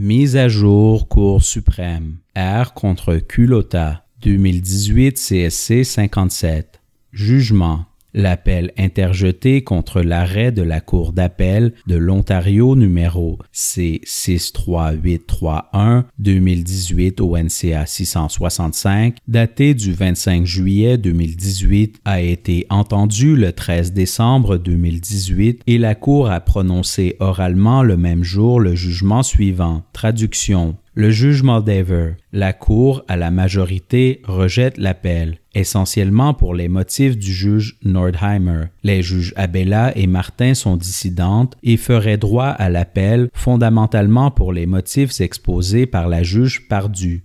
Mise à jour Cour suprême. R contre Culota. 2018 CSC 57. Jugement. L'appel interjeté contre l'arrêt de la Cour d'appel de l'Ontario numéro C63831 2018 ONCA 665, daté du 25 juillet 2018, a été entendu le 13 décembre 2018 et la Cour a prononcé oralement le même jour le jugement suivant. Traduction. Le jugement d'Ever. La Cour, à la majorité, rejette l'appel, essentiellement pour les motifs du juge Nordheimer. Les juges Abella et Martin sont dissidentes et feraient droit à l'appel fondamentalement pour les motifs exposés par la juge Pardue.